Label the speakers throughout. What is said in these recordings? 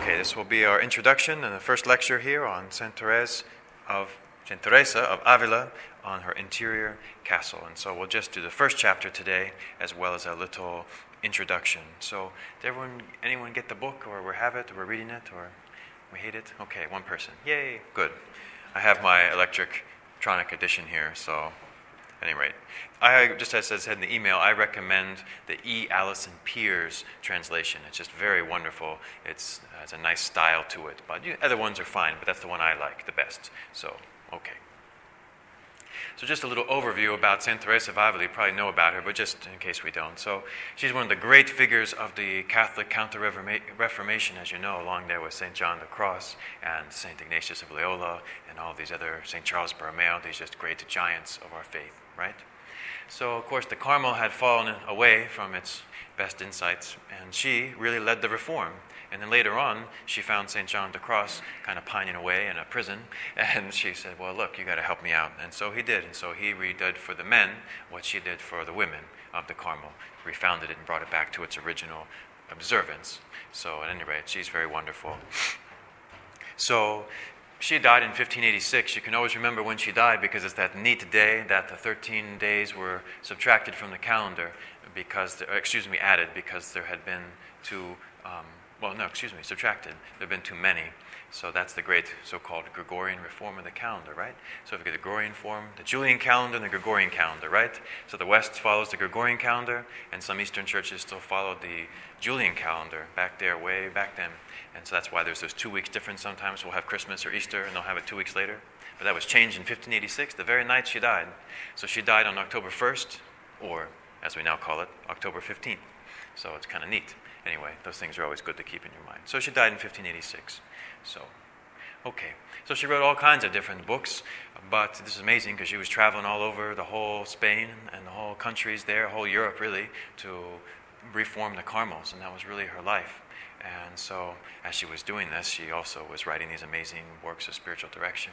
Speaker 1: Okay, this will be our introduction and the first lecture here on Saint Therese of Saint Teresa of Avila on her interior castle. And so we'll just do the first chapter today as well as a little introduction. So did everyone anyone get the book or we have it or we're reading it or we hate it? Okay, one person. Yay, good. I have my electric tronic edition here, so at any rate, I, just as I said in the email, I recommend the E. Allison Peers translation. It's just very wonderful. It's, it's a nice style to it. But you, other ones are fine, but that's the one I like the best. So, okay. So, just a little overview about Saint Teresa of Avila. You probably know about her, but just in case we don't. So, she's one of the great figures of the Catholic Counter Reformation, as you know, along there with Saint John the Cross and Saint Ignatius of Loyola and all these other, Saint Charles Borromeo, these just great giants of our faith, right? So, of course, the Carmel had fallen away from its best insights, and she really led the reform. And then later on, she found St. John the Cross kind of pining away in a prison, and she said, Well, look, you got to help me out. And so he did. And so he redid for the men what she did for the women of the Carmel, refounded it and brought it back to its original observance. So, at any rate, she's very wonderful. So, she died in 1586. You can always remember when she died because it's that neat day that the 13 days were subtracted from the calendar because, the, excuse me, added because there had been too, um, well, no, excuse me, subtracted. There have been too many. So that's the great so-called Gregorian reform of the calendar, right? So if you get the Gregorian form, the Julian calendar and the Gregorian calendar, right? So the West follows the Gregorian calendar, and some Eastern churches still follow the Julian calendar back there, way back then. And so that's why there's those two weeks difference sometimes. We'll have Christmas or Easter, and they'll have it two weeks later. But that was changed in 1586, the very night she died. So she died on October 1st, or as we now call it, October 15th. So it's kind of neat. Anyway, those things are always good to keep in your mind. So she died in 1586. So, okay. So she wrote all kinds of different books, but this is amazing because she was traveling all over the whole Spain and the whole countries there, whole Europe really, to reform the Carmels, and that was really her life. And so, as she was doing this, she also was writing these amazing works of spiritual direction.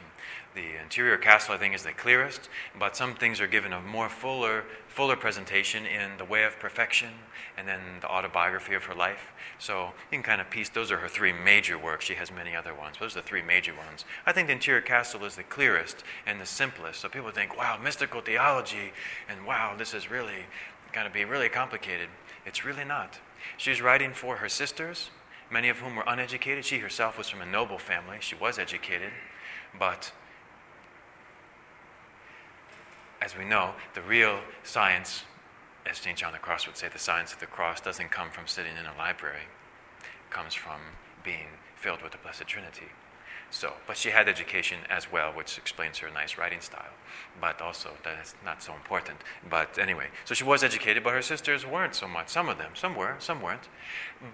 Speaker 1: The interior castle, I think, is the clearest, but some things are given a more fuller, fuller presentation in The Way of Perfection and then the autobiography of her life. So, you can kind of piece, those are her three major works. She has many other ones. But those are the three major ones. I think the interior castle is the clearest and the simplest. So, people think, wow, mystical theology, and wow, this is really going to be really complicated. It's really not. She's writing for her sisters many of whom were uneducated. She herself was from a noble family, she was educated, but as we know, the real science, as St. John the Cross would say, the science of the cross doesn't come from sitting in a library, it comes from being filled with the Blessed Trinity. So, but she had education as well, which explains her nice writing style. But also, that's not so important. But anyway, so she was educated, but her sisters weren't so much. Some of them, some were, some weren't.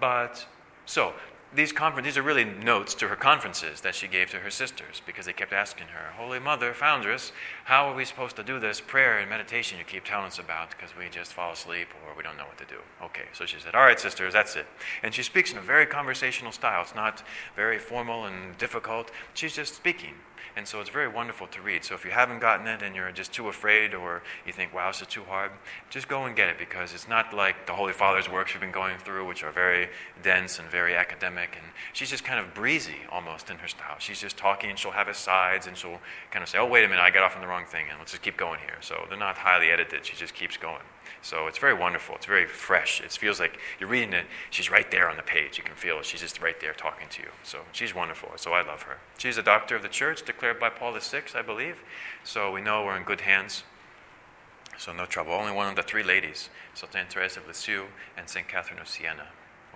Speaker 1: But so, these, these are really notes to her conferences that she gave to her sisters because they kept asking her, Holy Mother, Foundress, how are we supposed to do this prayer and meditation you keep telling us about because we just fall asleep or we don't know what to do? Okay, so she said, All right, sisters, that's it. And she speaks in a very conversational style. It's not very formal and difficult. She's just speaking. And so it's very wonderful to read. So if you haven't gotten it and you're just too afraid or you think, wow, this is too hard, just go and get it because it's not like the Holy Father's works you've been going through, which are very dense and very academic. And she's just kind of breezy almost in her style. She's just talking and she'll have asides and she'll kind of say, oh, wait a minute, I got off on the wrong thing and let's just keep going here. So they're not highly edited. She just keeps going. So it's very wonderful. It's very fresh. It feels like you're reading it. She's right there on the page. You can feel it. She's just right there talking to you. So she's wonderful. So I love her. She's a doctor of the church, declared by Paul VI, I believe. So we know we're in good hands. So no trouble. Only one of the three ladies, Saint Therese of Lisieux and Saint Catherine of Siena.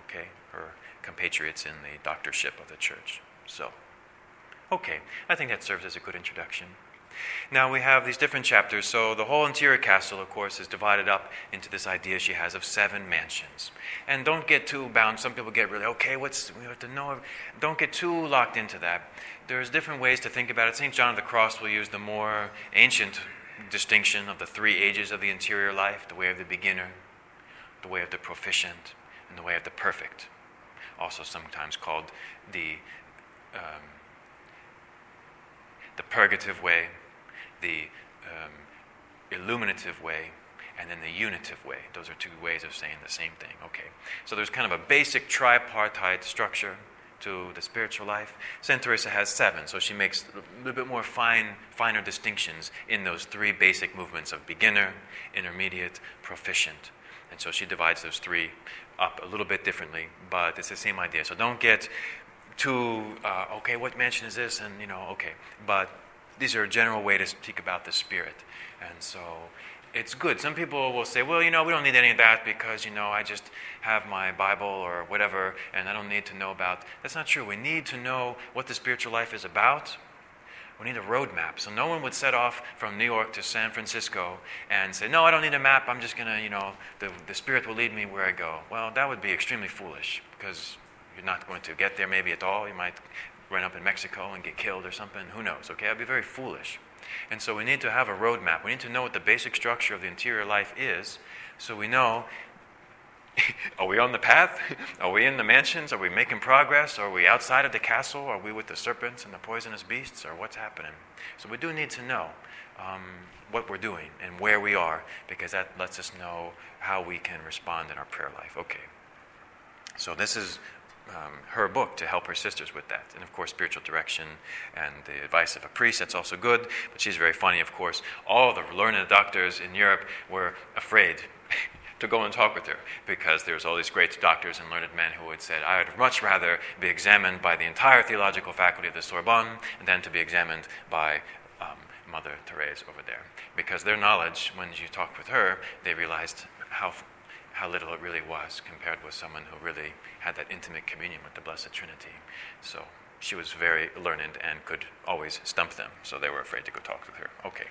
Speaker 1: Okay, her compatriots in the doctorship of the church. So, okay, I think that serves as a good introduction. Now we have these different chapters. So the whole interior castle, of course, is divided up into this idea she has of seven mansions. And don't get too bound. Some people get really, okay, what's, we have to know. Don't get too locked into that. There's different ways to think about it. St. John of the Cross will use the more ancient distinction of the three ages of the interior life the way of the beginner, the way of the proficient, and the way of the perfect. Also, sometimes called the, um, the purgative way the um, illuminative way and then the unitive way. Those are two ways of saying the same thing. Okay. So there's kind of a basic tripartite structure to the spiritual life. St. Teresa has seven, so she makes a little bit more fine, finer distinctions in those three basic movements of beginner, intermediate, proficient. And so she divides those three up a little bit differently, but it's the same idea. So don't get too, uh, okay, what mansion is this? And, you know, okay. But these are a general way to speak about the spirit. And so it's good. Some people will say, well, you know, we don't need any of that because, you know, I just have my Bible or whatever, and I don't need to know about. That's not true. We need to know what the spiritual life is about. We need a roadmap. So no one would set off from New York to San Francisco and say, no, I don't need a map. I'm just going to, you know, the, the Spirit will lead me where I go. Well, that would be extremely foolish because you're not going to get there maybe at all. You might run up in Mexico and get killed or something. Who knows? Okay, I'd be very foolish. And so we need to have a roadmap. We need to know what the basic structure of the interior life is so we know are we on the path? Are we in the mansions? Are we making progress? Are we outside of the castle? Are we with the serpents and the poisonous beasts? Or what's happening? So we do need to know um, what we're doing and where we are because that lets us know how we can respond in our prayer life. Okay. So this is um, her book to help her sisters with that. And of course, spiritual direction and the advice of a priest, that's also good. But she's very funny, of course. All the learned doctors in Europe were afraid to go and talk with her because there's all these great doctors and learned men who had said, I would much rather be examined by the entire theological faculty of the Sorbonne than to be examined by um, Mother Therese over there. Because their knowledge, when you talked with her, they realized how how little it really was compared with someone who really had that intimate communion with the Blessed Trinity. So she was very learned and could always stump them, so they were afraid to go talk with her. Okay.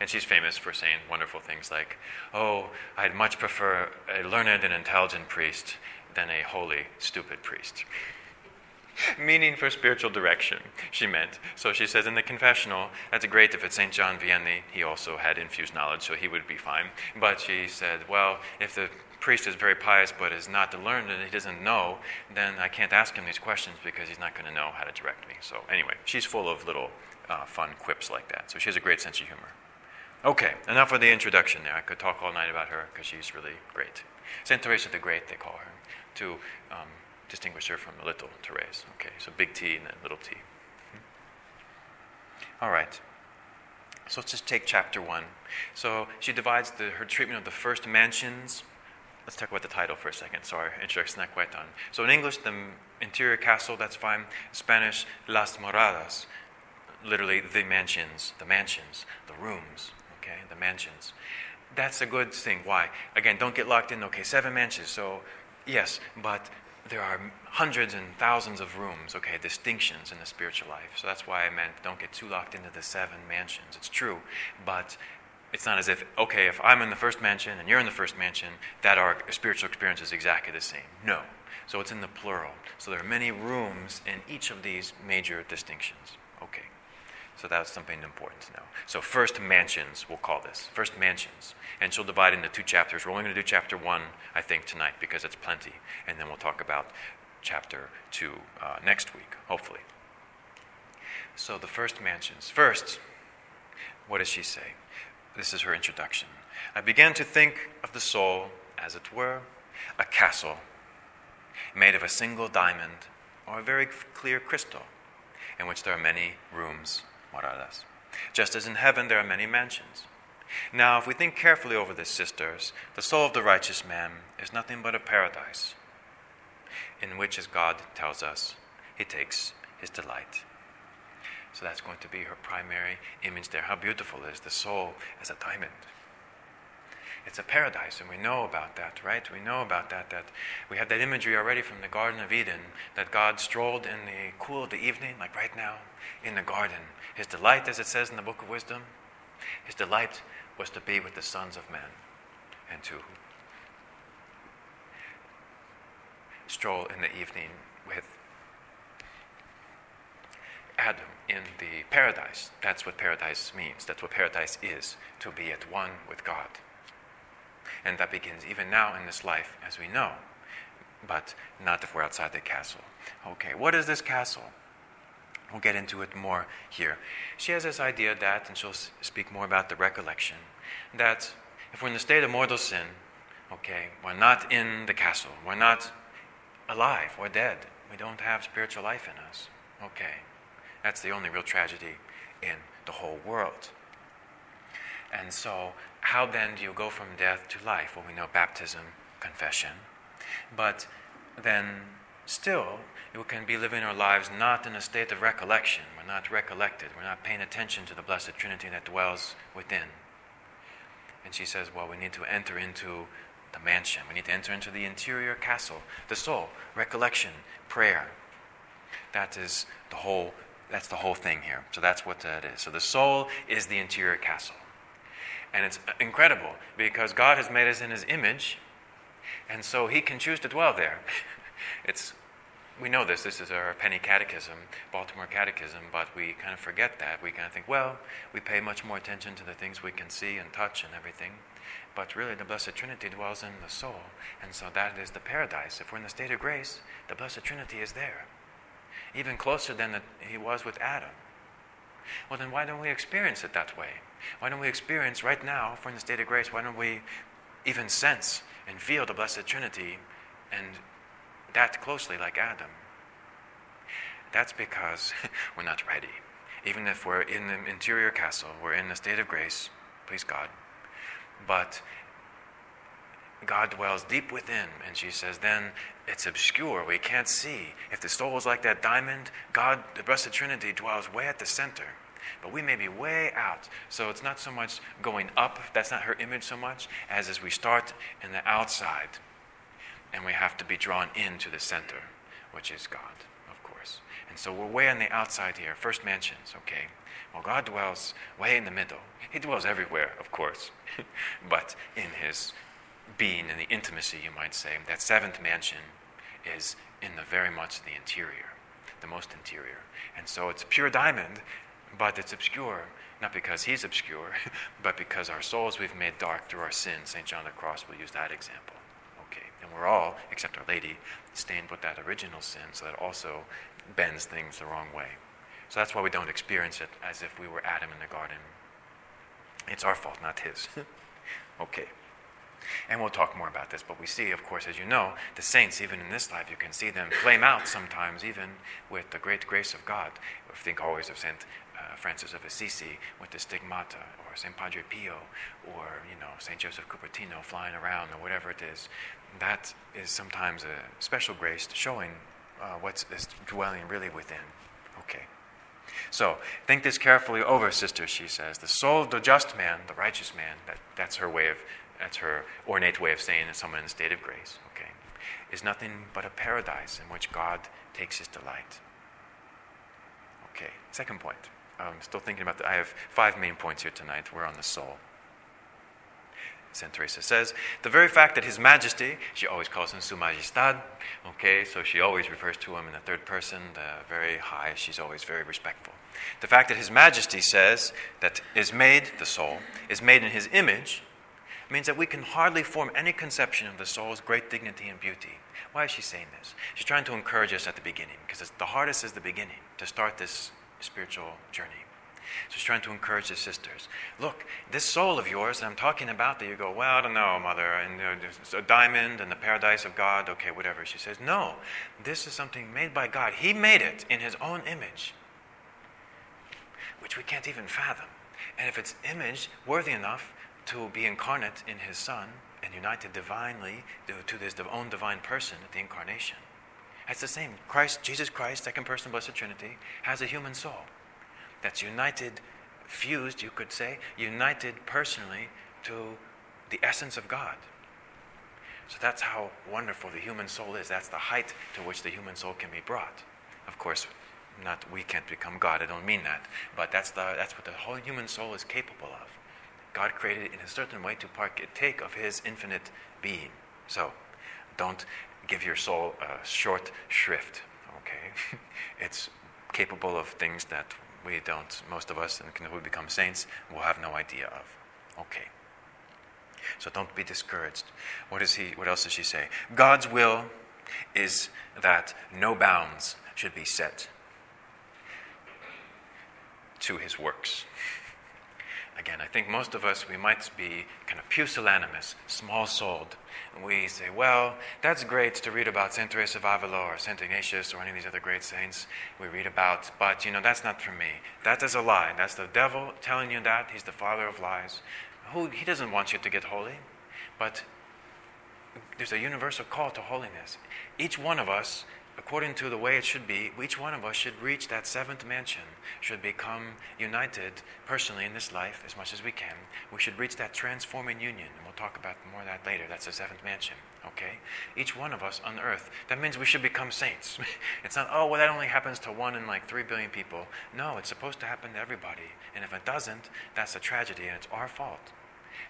Speaker 1: And she's famous for saying wonderful things like, Oh, I'd much prefer a learned and intelligent priest than a holy, stupid priest. Meaning for spiritual direction, she meant. So she says in the confessional, that's great if it's St. John Vianney, he also had infused knowledge, so he would be fine. But she said, well, if the priest is very pious but is not learned and he doesn't know, then I can't ask him these questions because he's not going to know how to direct me. So, anyway, she's full of little uh, fun quips like that. So, she has a great sense of humor. Okay, enough of the introduction there. I could talk all night about her because she's really great. St. Teresa the Great, they call her, to um, distinguish her from little Therese. Okay, so big T and then little t. Hmm. All right. So let's just take chapter one. So she divides the, her treatment of the first mansions Let's talk about the title for a second. Sorry, introduction's not quite done. So in English, the interior castle, that's fine. Spanish, las moradas, literally the mansions, the mansions, the rooms, okay, the mansions. That's a good thing. Why? Again, don't get locked in, okay, seven mansions. So, yes, but there are hundreds and thousands of rooms, okay, distinctions in the spiritual life. So that's why I meant don't get too locked into the seven mansions. It's true, but it's not as if, okay, if I'm in the first mansion and you're in the first mansion, that our spiritual experience is exactly the same. No. So it's in the plural. So there are many rooms in each of these major distinctions. Okay. So that's something important to know. So, first mansions, we'll call this. First mansions. And she'll divide into two chapters. We're only going to do chapter one, I think, tonight because it's plenty. And then we'll talk about chapter two uh, next week, hopefully. So, the first mansions. First, what does she say? This is her introduction. I began to think of the soul, as it were, a castle made of a single diamond or a very clear crystal, in which there are many rooms, moradas. Just as in heaven there are many mansions. Now, if we think carefully over this, sisters, the soul of the righteous man is nothing but a paradise, in which, as God tells us, he takes his delight. So that's going to be her primary image there. How beautiful is the soul as a diamond. It's a paradise, and we know about that, right? We know about that, that we have that imagery already from the Garden of Eden, that God strolled in the cool of the evening, like right now, in the garden. His delight, as it says in the Book of Wisdom, his delight was to be with the sons of men and to stroll in the evening with Adam in the paradise. That's what paradise means. That's what paradise is to be at one with God. And that begins even now in this life, as we know, but not if we're outside the castle. Okay, what is this castle? We'll get into it more here. She has this idea that, and she'll speak more about the recollection, that if we're in the state of mortal sin, okay, we're not in the castle, we're not alive or dead. We don't have spiritual life in us. Okay. That's the only real tragedy in the whole world. And so, how then do you go from death to life? Well, we know baptism, confession. But then, still, we can be living our lives not in a state of recollection. We're not recollected. We're not paying attention to the Blessed Trinity that dwells within. And she says, well, we need to enter into the mansion. We need to enter into the interior castle, the soul, recollection, prayer. That is the whole that's the whole thing here. So that's what that is. So the soul is the interior castle. And it's uh, incredible because God has made us in his image, and so he can choose to dwell there. it's we know this. This is our penny catechism, Baltimore Catechism, but we kind of forget that. We kind of think, well, we pay much more attention to the things we can see and touch and everything. But really, the Blessed Trinity dwells in the soul. And so that is the paradise. If we're in the state of grace, the Blessed Trinity is there even closer than the, he was with Adam. Well, then why don't we experience it that way? Why don't we experience right now, if we're in the state of grace, why don't we even sense and feel the Blessed Trinity and that closely like Adam? That's because we're not ready. Even if we're in the interior castle, we're in the state of grace, please God. But God dwells deep within. And she says, then it's obscure. We can't see. If the soul is like that diamond, God, the Blessed Trinity, dwells way at the center. But we may be way out. So it's not so much going up, that's not her image so much, as as we start in the outside. And we have to be drawn into the center, which is God, of course. And so we're way on the outside here. First mansions, okay. Well, God dwells way in the middle. He dwells everywhere, of course, but in His being in the intimacy, you might say, that seventh mansion is in the very much the interior, the most interior. And so it's pure diamond, but it's obscure, not because he's obscure, but because our souls we've made dark through our sins. St. John the Cross will use that example. Okay, and we're all, except Our Lady, stained with that original sin, so that also bends things the wrong way. So that's why we don't experience it as if we were Adam in the garden. It's our fault, not his. okay. And we'll talk more about this, but we see, of course, as you know, the saints, even in this life, you can see them flame out sometimes, even with the great grace of God. Think always of St. Uh, Francis of Assisi with the stigmata, or St. Padre Pio, or, you know, St. Joseph Cupertino flying around, or whatever it is. That is sometimes a special grace showing uh, what's dwelling really within. Okay. So, think this carefully over, sister, she says. The soul of the just man, the righteous man, that, that's her way of that's her ornate way of saying that someone in a state of grace, okay, is nothing but a paradise in which God takes his delight. Okay, second point. I'm still thinking about that. I have five main points here tonight. We're on the soul. St. Teresa says, the very fact that His Majesty, she always calls him Su Majestad, okay, so she always refers to him in the third person, the very high, she's always very respectful. The fact that His Majesty says that is made, the soul, is made in His image, means that we can hardly form any conception of the soul's great dignity and beauty. Why is she saying this? She's trying to encourage us at the beginning, because the hardest is the beginning to start this spiritual journey. So she's trying to encourage the sisters. Look, this soul of yours that I'm talking about, that you go, well, I don't know, mother, and uh, a diamond and the paradise of God, okay, whatever. She says, no, this is something made by God. He made it in His own image, which we can't even fathom. And if it's image worthy enough to be incarnate in his Son and united divinely to his own divine person at the incarnation. That's the same. Christ, Jesus Christ, second person, Blessed Trinity, has a human soul that's united, fused, you could say, united personally to the essence of God. So that's how wonderful the human soul is. That's the height to which the human soul can be brought. Of course, not we can't become God. I don't mean that, but that's the that's what the whole human soul is capable of. God created it in a certain way to partake of His infinite being. So, don't give your soul a short shrift. Okay, it's capable of things that we don't. Most of us, and who become saints, will have no idea of. Okay. So don't be discouraged. What is he? What else does she say? God's will is that no bounds should be set to His works. again, I think most of us, we might be kind of pusillanimous, small souled. We say, well, that's great to read about St. Teresa of Avila or St. Ignatius or any of these other great saints we read about, but you know, that's not for me. That is a lie. That's the devil telling you that. He's the father of lies. Who, he doesn't want you to get holy, but there's a universal call to holiness. Each one of us according to the way it should be, each one of us should reach that seventh mansion, should become united personally in this life as much as we can. We should reach that transforming union, and we'll talk about more of that later. That's the seventh mansion, okay? Each one of us on earth. That means we should become saints. it's not, oh, well, that only happens to one in like three billion people. No, it's supposed to happen to everybody. And if it doesn't, that's a tragedy, and it's our fault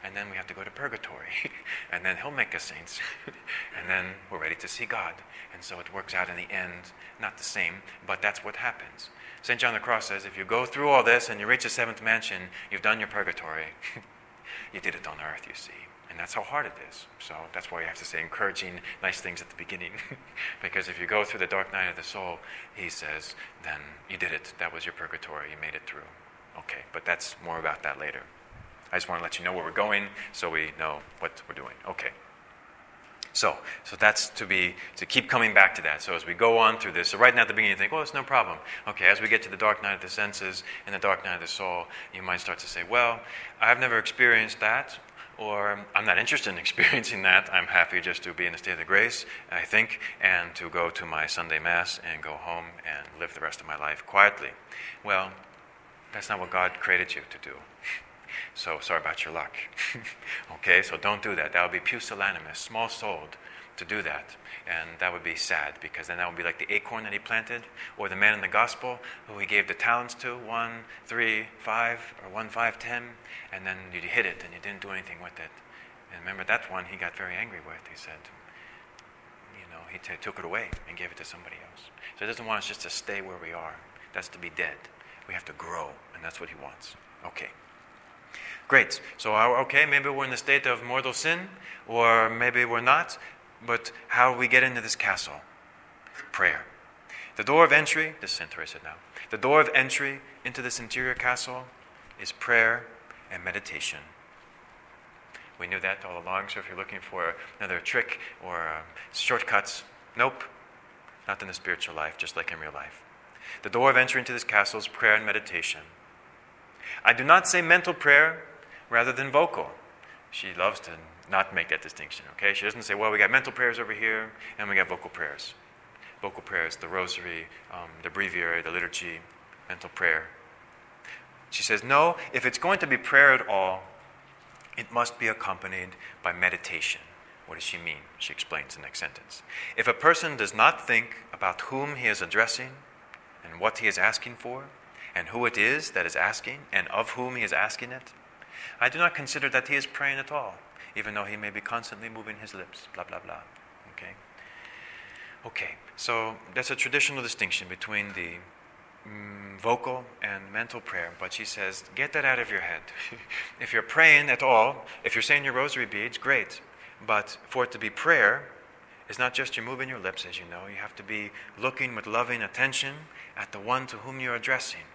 Speaker 1: and then we have to go to purgatory, and then He'll make us saints, and then we're ready to see God. And so it works out in the end, not the same, but that's what happens. St. John the Cross says if you go through all this and you reach the seventh mansion, you've done your purgatory. you did it on earth, you see. And that's how hard it is. So that's why you have to say encouraging, nice things at the beginning. because if you go through the dark night of the soul, he says, then you did it. That was your purgatory. You made it through. Okay, but that's more about that later. I just want to let you know where we're going so we know what we're doing. Okay. So, so that's to be to keep coming back to that. So as we go on through this, so right now at the beginning you think, well, it's no problem. Okay, as we get to the dark night of the senses and the dark night of the soul, you might start to say, well, I've never experienced that, or I'm not interested in experiencing that. I'm happy just to be in a state of grace, I think, and to go to my Sunday Mass and go home and live the rest of my life quietly. Well, that's not what God created you to do. So sorry about your luck. okay, so don't do that. That would be pusillanimous, small souled to do that. And that would be sad because then that would be like the acorn that he planted, or the man in the gospel who he gave the talents to one, three, five, or one, five, ten, and then you hit it and you didn't do anything with it. And remember that one he got very angry with. He said, you know, he t- took it away and gave it to somebody else. So he doesn't want us just to stay where we are. That's to be dead. We have to grow, and that's what he wants. Okay. Great. So, okay, maybe we're in the state of mortal sin, or maybe we're not, but how do we get into this castle? Prayer. The door of entry, this is. Teresa now, the door of entry into this interior castle is prayer and meditation. We knew that all along, so if you're looking for another trick or uh, shortcuts, nope, not in the spiritual life, just like in real life. The door of entry into this castle is prayer and meditation. I do not say mental prayer rather than vocal. She loves to not make that distinction, okay? She doesn't say, well, we got mental prayers over here and we got vocal prayers. Vocal prayers, the rosary, um, the breviary, the liturgy, mental prayer. She says, no, if it's going to be prayer at all, it must be accompanied by meditation. What does she mean? She explains the next sentence. If a person does not think about whom he is addressing and what he is asking for, and who it is that is asking, and of whom he is asking it, I do not consider that he is praying at all, even though he may be constantly moving his lips, blah, blah, blah. Okay? Okay, so that's a traditional distinction between the mm, vocal and mental prayer, but she says, get that out of your head. if you're praying at all, if you're saying your rosary beads, great. But for it to be prayer, is not just you moving your lips, as you know. You have to be looking with loving attention at the one to whom you're addressing.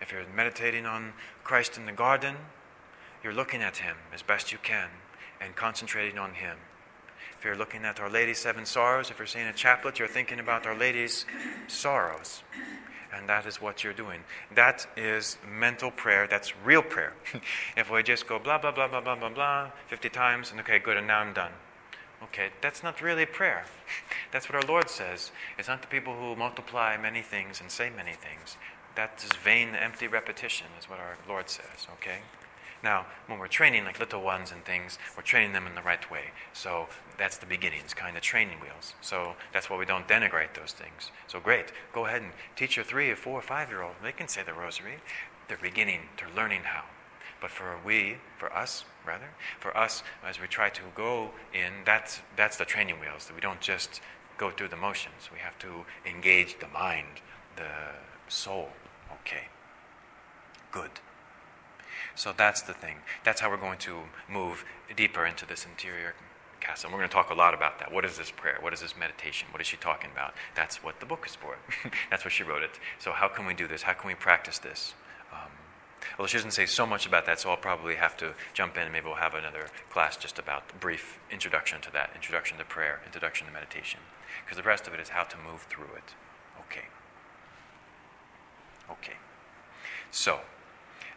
Speaker 1: If you're meditating on Christ in the garden, you're looking at him as best you can and concentrating on him. If you're looking at Our Lady's seven sorrows, if you're saying a chaplet, you're thinking about Our Lady's sorrows. And that is what you're doing. That is mental prayer. That's real prayer. if we just go blah, blah, blah, blah, blah, blah, blah 50 times, and okay, good, and now I'm done. Okay, that's not really prayer. That's what our Lord says. It's not the people who multiply many things and say many things. That is vain, empty repetition, is what our Lord says, okay? Now, when we're training like little ones and things, we're training them in the right way. So that's the beginnings, kind of training wheels. So that's why we don't denigrate those things. So great, go ahead and teach your three or four or five year old. They can say the rosary. They're beginning, they're learning how. But for we, for us, rather, for us, as we try to go in, that's, that's the training wheels. That we don't just go through the motions. We have to engage the mind, the soul. Okay. Good. So that's the thing. That's how we're going to move deeper into this interior castle. And we're going to talk a lot about that. What is this prayer? What is this meditation? What is she talking about? That's what the book is for. that's what she wrote it. So how can we do this? How can we practice this? Um, Well, she doesn't say so much about that, so I'll probably have to jump in and maybe we'll have another class just about a brief introduction to that, introduction to prayer, introduction to meditation. Because the rest of it is how to move through it. Okay. Okay. So,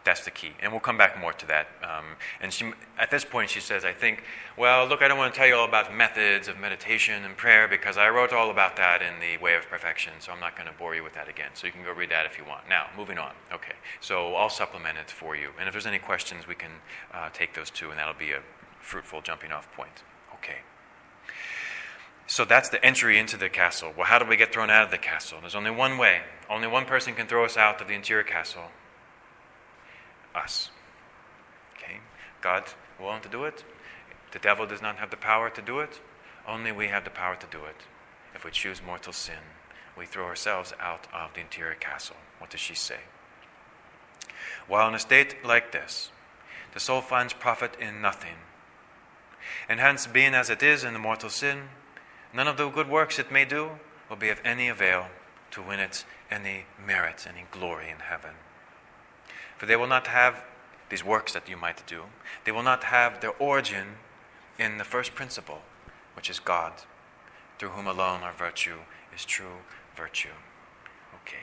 Speaker 1: that's the key. And we'll come back more to that. Um, and she, at this point, she says, I think, well, look, I don't want to tell you all about methods of meditation and prayer because I wrote all about that in The Way of Perfection, so I'm not going to bore you with that again. So you can go read that if you want. Now, moving on. Okay. So I'll supplement it for you. And if there's any questions, we can uh, take those too, and that'll be a fruitful jumping off point. Okay. So that's the entry into the castle. Well, how do we get thrown out of the castle? There's only one way. Only one person can throw us out of the interior castle us. Okay? God willing to do it. The devil does not have the power to do it. Only we have the power to do it. If we choose mortal sin, we throw ourselves out of the interior castle. What does she say? While in a state like this, the soul finds profit in nothing. And hence, being as it is in the mortal sin, none of the good works it may do will be of any avail to win it any merit, any glory in heaven. For they will not have these works that you might do, they will not have their origin in the first principle, which is God, through whom alone our virtue is true virtue. Okay.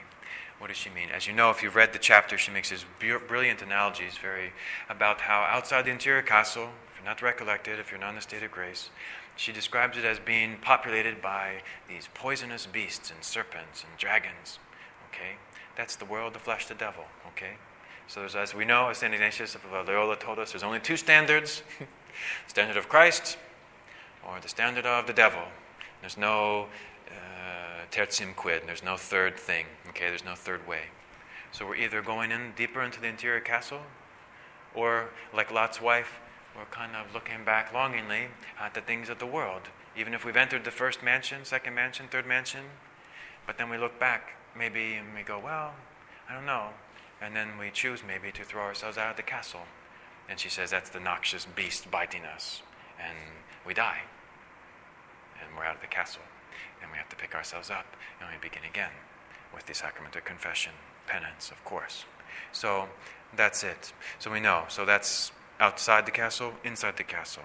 Speaker 1: What does she mean? As you know, if you've read the chapter, she makes these brilliant analogies very about how outside the interior castle, if you're not recollected, if you're not in a state of grace, she describes it as being populated by these poisonous beasts and serpents and dragons. Okay? That's the world, the flesh, the devil. Okay? So, as we know, as St. Ignatius of Loyola told us, there's only two standards standard of Christ or the standard of the devil. There's no uh, tertium quid, there's no third thing, okay? There's no third way. So, we're either going in deeper into the interior castle, or like Lot's wife, we're kind of looking back longingly at the things of the world. Even if we've entered the first mansion, second mansion, third mansion, but then we look back maybe and we go, well, I don't know and then we choose maybe to throw ourselves out of the castle. And she says that's the noxious beast biting us, and we die. And we're out of the castle. And we have to pick ourselves up, and we begin again with the sacrament of confession, penance, of course. So that's it. So we know. So that's outside the castle, inside the castle.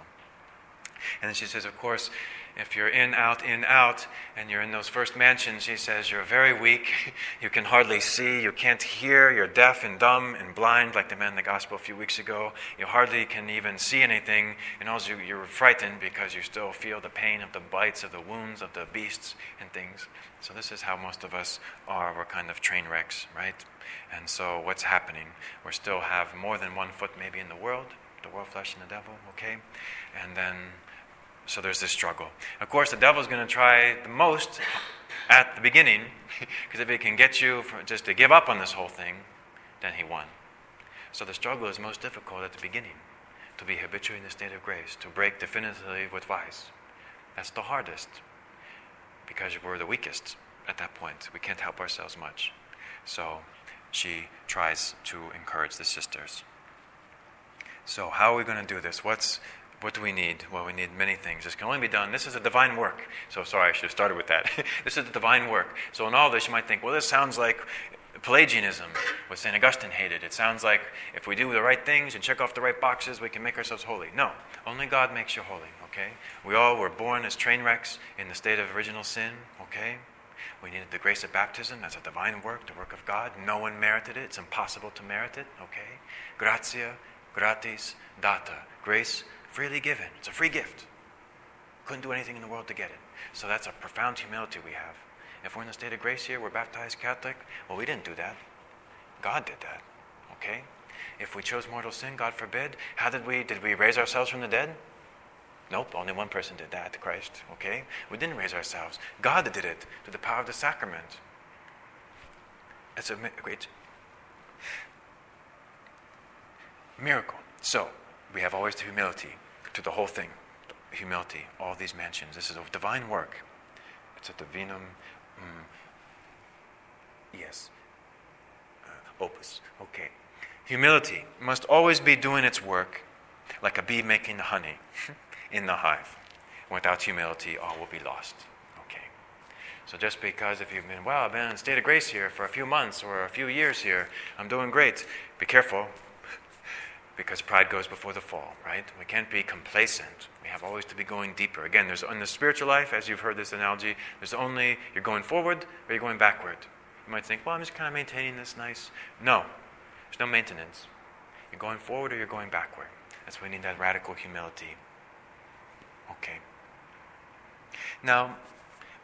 Speaker 1: And then she says, of course, if you're in, out, in, out, and you're in those first mansions, he says, you're very weak. You can hardly see. You can't hear. You're deaf and dumb and blind, like the man in the gospel a few weeks ago. You hardly can even see anything. And also, you're frightened because you still feel the pain of the bites, of the wounds, of the beasts and things. So, this is how most of us are. We're kind of train wrecks, right? And so, what's happening? We still have more than one foot maybe in the world, the world, flesh, and the devil, okay? And then so there's this struggle. Of course, the devil's going to try the most at the beginning, because if he can get you just to give up on this whole thing, then he won. So the struggle is most difficult at the beginning, to be habitually in the state of grace, to break definitively with vice. That's the hardest, because we're the weakest at that point. We can't help ourselves much. So she tries to encourage the sisters. So, how are we going to do this? What's what do we need? Well, we need many things. This can only be done. This is a divine work. So, sorry, I should have started with that. this is a divine work. So, in all this, you might think, well, this sounds like Pelagianism, what St. Augustine hated. It sounds like if we do the right things and check off the right boxes, we can make ourselves holy. No, only God makes you holy, okay? We all were born as train wrecks in the state of original sin, okay? We needed the grace of baptism. That's a divine work, the work of God. No one merited it. It's impossible to merit it, okay? Gratia, gratis, data. Grace freely given. It's a free gift. Couldn't do anything in the world to get it. So that's a profound humility we have. If we're in the state of grace here, we're baptized Catholic, well, we didn't do that. God did that. Okay? If we chose mortal sin, God forbid, how did we did we raise ourselves from the dead? Nope, only one person did that, Christ. Okay? We didn't raise ourselves. God did it through the power of the sacrament. It's a great miracle. So, we have always the humility to the whole thing. Humility, all these mansions. This is a divine work. It's a divinum, mm, yes, uh, opus. Okay. Humility must always be doing its work like a bee making the honey in the hive. Without humility, all will be lost. Okay. So just because if you've been, well, I've been in a state of grace here for a few months or a few years here, I'm doing great, be careful because pride goes before the fall, right? We can't be complacent. We have always to be going deeper. Again, there's in the spiritual life, as you've heard this analogy, there's only you're going forward or you're going backward. You might think, well, I'm just kind of maintaining this nice. No, there's no maintenance. You're going forward or you're going backward. That's why we need that radical humility. Okay. Now,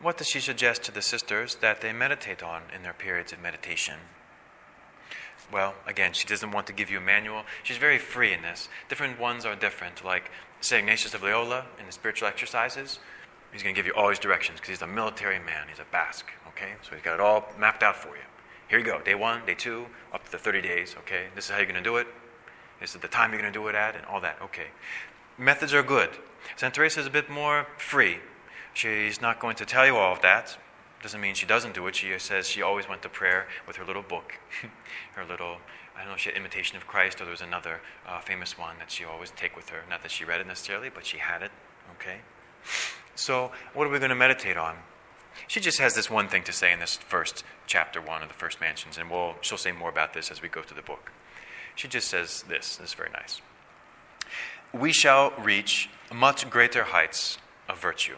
Speaker 1: what does she suggest to the sisters that they meditate on in their periods of meditation? Well, again, she doesn't want to give you a manual. She's very free in this. Different ones are different. Like St. Ignatius of Loyola in the spiritual exercises, he's going to give you all his directions because he's a military man. He's a Basque, okay? So he's got it all mapped out for you. Here you go, day one, day two, up to the 30 days, okay? This is how you're going to do it. This is the time you're going to do it at, and all that, okay? Methods are good. St. Teresa is a bit more free. She's not going to tell you all of that. Doesn't mean she doesn't do it. She says she always went to prayer with her little book, her little, I don't know, she had Imitation of Christ or there was another uh, famous one that she always take with her. Not that she read it necessarily, but she had it. Okay? So, what are we going to meditate on? She just has this one thing to say in this first chapter one of the first mansions, and we'll, she'll say more about this as we go through the book. She just says this. This is very nice. We shall reach much greater heights of virtue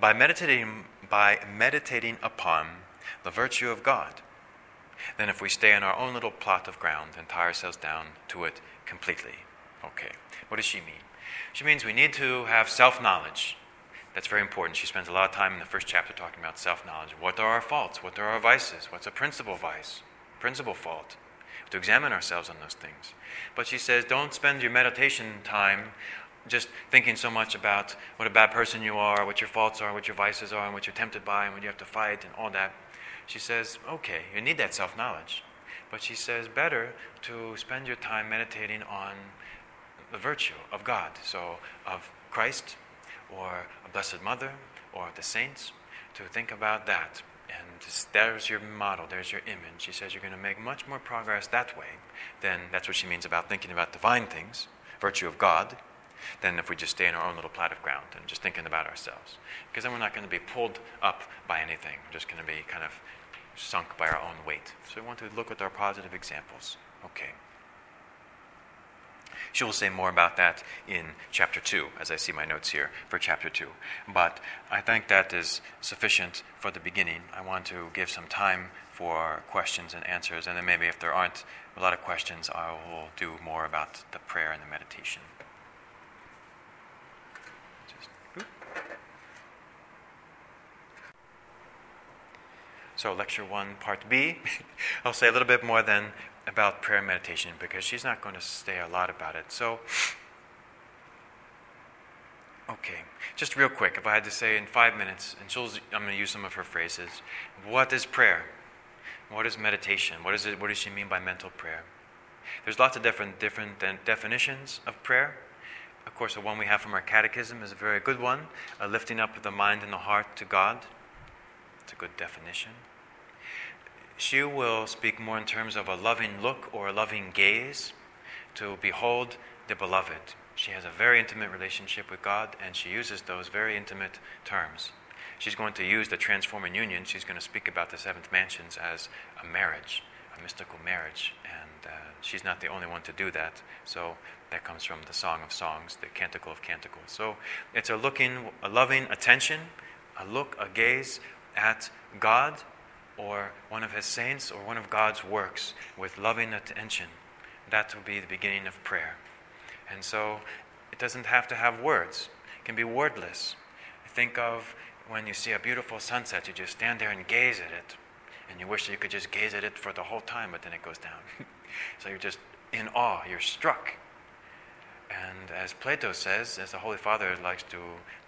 Speaker 1: by meditating by meditating upon the virtue of God than if we stay in our own little plot of ground and tie ourselves down to it completely. Okay, what does she mean? She means we need to have self knowledge. That's very important. She spends a lot of time in the first chapter talking about self knowledge. What are our faults? What are our vices? What's a principal vice? Principal fault? To examine ourselves on those things. But she says, don't spend your meditation time just thinking so much about what a bad person you are, what your faults are, what your vices are, and what you're tempted by, and what you have to fight, and all that. She says, okay, you need that self knowledge. But she says, better to spend your time meditating on the virtue of God. So, of Christ, or a Blessed Mother, or the saints, to think about that. And there's your model, there's your image. She says you're going to make much more progress that way than that's what she means about thinking about divine things, virtue of God, than if we just stay in our own little plot of ground and just thinking about ourselves. Because then we're not going to be pulled up by anything. We're just going to be kind of sunk by our own weight. So we want to look at our positive examples. Okay. She will say more about that in chapter 2, as I see my notes here for chapter 2. But I think that is sufficient for the beginning. I want to give some time for questions and answers, and then maybe if there aren't a lot of questions, I will do more about the prayer and the meditation. So, lecture one, part B, I'll say a little bit more than about prayer and meditation because she's not going to say a lot about it. So, okay, just real quick, if I had to say in five minutes, and she'll, I'm going to use some of her phrases. What is prayer? What is meditation? What, is it, what does she mean by mental prayer? There's lots of different, different definitions of prayer. Of course, the one we have from our catechism is a very good one, a lifting up the mind and the heart to God. It's a good definition she will speak more in terms of a loving look or a loving gaze to behold the beloved. She has a very intimate relationship with God, and she uses those very intimate terms. She's going to use the transforming union. She's going to speak about the seventh mansions as a marriage, a mystical marriage, and uh, she's not the only one to do that. So that comes from the Song of Songs, the Canticle of Canticles. So it's a looking, a loving attention, a look, a gaze at God or one of his saints or one of God's works with loving attention. That will be the beginning of prayer. And so it doesn't have to have words, it can be wordless. Think of when you see a beautiful sunset, you just stand there and gaze at it. And you wish you could just gaze at it for the whole time, but then it goes down. so you're just in awe, you're struck. And as Plato says, as the Holy Father likes to,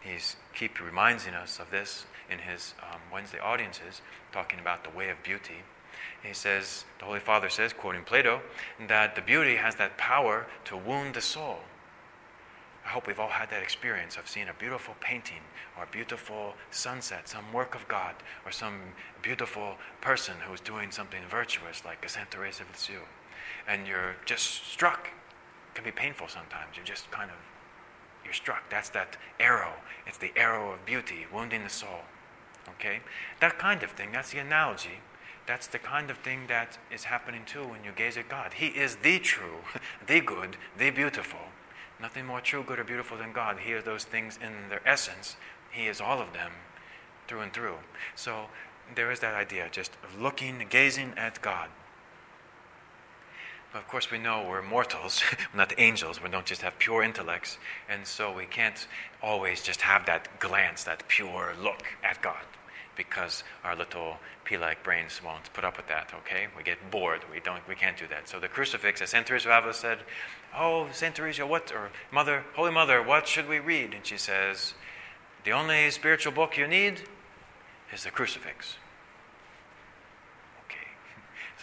Speaker 1: he's keep reminding us of this in his um, Wednesday audiences, talking about the way of beauty. He says, the Holy Father says, quoting Plato, that the beauty has that power to wound the soul. I hope we've all had that experience of seeing a beautiful painting or a beautiful sunset, some work of God, or some beautiful person who's doing something virtuous like a Saint Teresa of Lisieux. And you're just struck. It can be painful sometimes. You're just kind of, you're struck. That's that arrow. It's the arrow of beauty wounding the soul. Okay? That kind of thing, that's the analogy. That's the kind of thing that is happening too when you gaze at God. He is the true, the good, the beautiful. Nothing more true, good, or beautiful than God. He is those things in their essence. He is all of them through and through. So there is that idea just of looking, gazing at God. But of course, we know we're mortals, we're not angels, we don't just have pure intellects, and so we can't always just have that glance, that pure look at God, because our little pea-like brains won't put up with that. Okay, we get bored. We don't. We can't do that. So the crucifix, as Saint Teresa of Avila said, "Oh, Saint Teresa, what or Mother, Holy Mother, what should we read?" And she says, "The only spiritual book you need is the crucifix."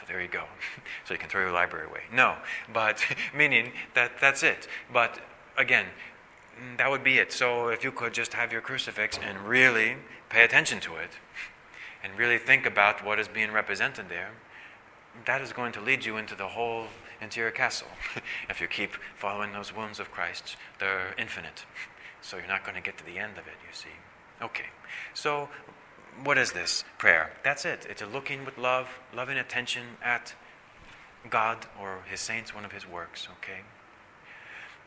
Speaker 1: So there you go. so you can throw your library away. No, but meaning that that's it. But again, that would be it. So if you could just have your crucifix and really pay attention to it and really think about what is being represented there, that is going to lead you into the whole interior castle. if you keep following those wounds of Christ, they're infinite. So you're not going to get to the end of it, you see. Okay. So what is this prayer? That's it. It's a looking with love, loving attention at God or His saints, one of His works, okay?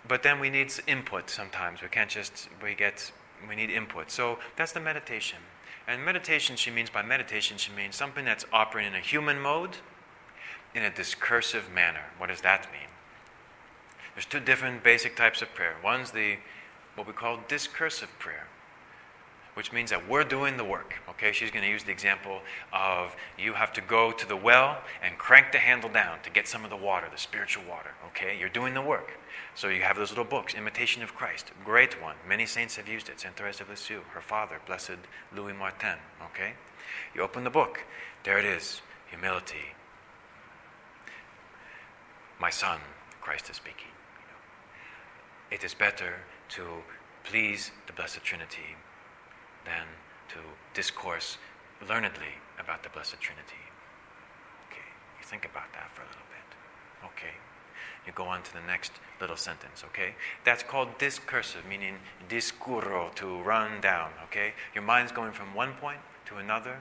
Speaker 1: But then we need input sometimes. We can't just, we get, we need input. So that's the meditation. And meditation, she means by meditation, she means something that's operating in a human mode in a discursive manner. What does that mean? There's two different basic types of prayer. One's the, what we call discursive prayer which means that we're doing the work. Okay, she's going to use the example of you have to go to the well and crank the handle down to get some of the water, the spiritual water. Okay, you're doing the work. So you have those little books, Imitation of Christ, great one. Many saints have used it. Saint Therese of Lisieux, her father, Blessed Louis Martin. Okay, you open the book, there it is, humility. My son, Christ is speaking. It is better to please the Blessed Trinity than to discourse learnedly about the Blessed Trinity. Okay, you think about that for a little bit. Okay, you go on to the next little sentence. Okay, that's called discursive, meaning discurro, to run down. Okay, your mind's going from one point to another,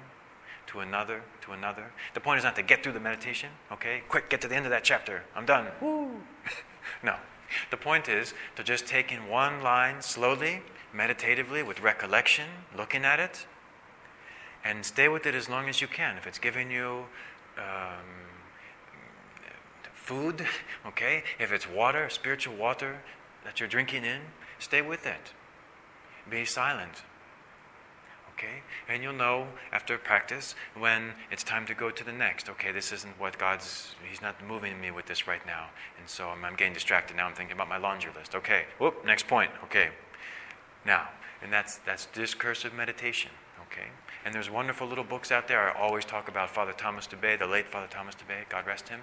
Speaker 1: to another, to another. The point is not to get through the meditation. Okay, quick, get to the end of that chapter. I'm done. Woo. no, the point is to just take in one line slowly meditatively with recollection, looking at it, and stay with it as long as you can. If it's giving you um, food, okay, if it's water, spiritual water that you're drinking in, stay with it. Be silent. Okay? And you'll know after practice when it's time to go to the next. Okay, this isn't what God's, He's not moving me with this right now. And so I'm, I'm getting distracted now. I'm thinking about my laundry list. Okay, whoop, next point. Okay, now, and that's, that's discursive meditation, okay? And there's wonderful little books out there. I always talk about Father Thomas Dubay, the late Father Thomas Dubay, God rest him.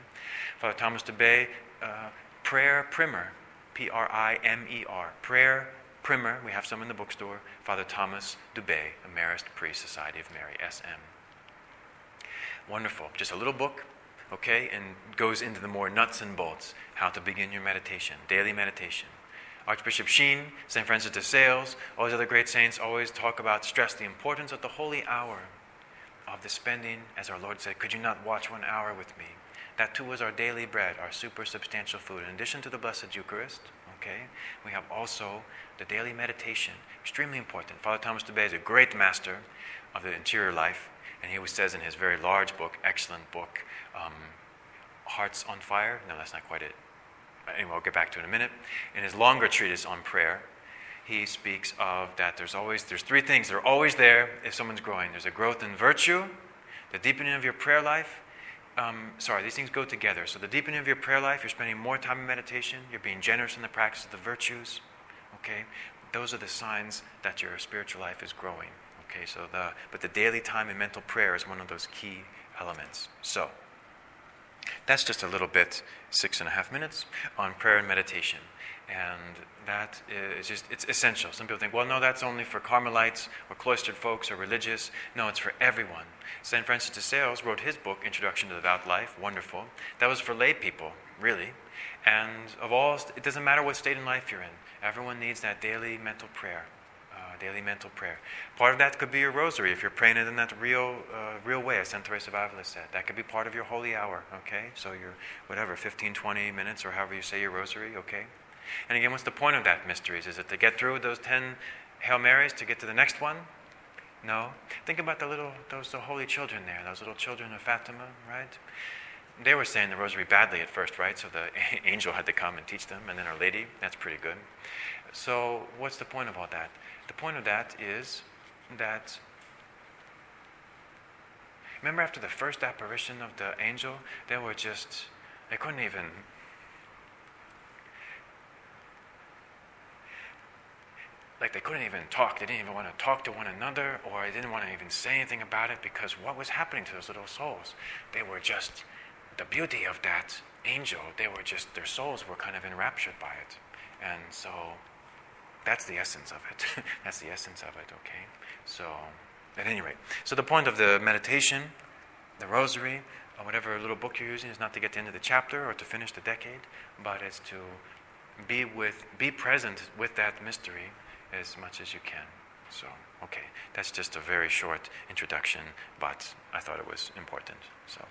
Speaker 1: Father Thomas Dubay, uh, Prayer Primer, P R I M E R, Prayer Primer. We have some in the bookstore. Father Thomas Dubay, Marist Priest, Society of Mary, SM. Wonderful. Just a little book, okay, and goes into the more nuts and bolts, how to begin your meditation, daily meditation. Archbishop Sheen, St. Francis de Sales, all these other great saints always talk about, stress the importance of the holy hour of the spending, as our Lord said, could you not watch one hour with me? That too was our daily bread, our super substantial food. In addition to the Blessed Eucharist, okay, we have also the daily meditation, extremely important. Father Thomas Dubay is a great master of the interior life, and he always says in his very large book, excellent book, um, Hearts on Fire. No, that's not quite it anyway, I'll get back to in a minute. In his longer treatise on prayer, he speaks of that there's always there's three things that are always there if someone's growing. There's a growth in virtue, the deepening of your prayer life. Um, sorry, these things go together. So the deepening of your prayer life, you're spending more time in meditation, you're being generous in the practice of the virtues. Okay, those are the signs that your spiritual life is growing. Okay, so the but the daily time in mental prayer is one of those key elements. So. That's just a little bit, six and a half minutes, on prayer and meditation. And that is just, it's essential. Some people think, well, no, that's only for Carmelites or cloistered folks or religious. No, it's for everyone. St. Francis de Sales wrote his book, Introduction to the Devout Life, wonderful. That was for lay people, really. And of all, it doesn't matter what state in life you're in, everyone needs that daily mental prayer, daily mental prayer. Part of that could be your rosary if you're praying it in that real, uh, real way, as Saint Teresa of Avila said. That could be part of your holy hour, okay? So your whatever, 15, 20 minutes or however you say your rosary, okay? And again, what's the point of that mysteries? Is it to get through those 10 Hail Marys to get to the next one? No. Think about the little, those the holy children there, those little children of Fatima, right? They were saying the rosary badly at first, right? So the angel had to come and teach them, and then Our Lady. That's pretty good. So, what's the point of all that? The point of that is that. Remember, after the first apparition of the angel, they were just. They couldn't even like they couldn't even talk. They didn't even want to talk to one another, or they didn't want to even say anything about it because what was happening to those little souls? They were just the beauty of that angel. They were just their souls were kind of enraptured by it, and so that's the essence of it. that's the essence of it. Okay. So at any rate, so the point of the meditation, the rosary, or whatever little book you're using, is not to get to the end of the chapter or to finish the decade, but it's to be with, be present with that mystery as much as you can. So, okay, that's just a very short introduction, but I thought it was important. So.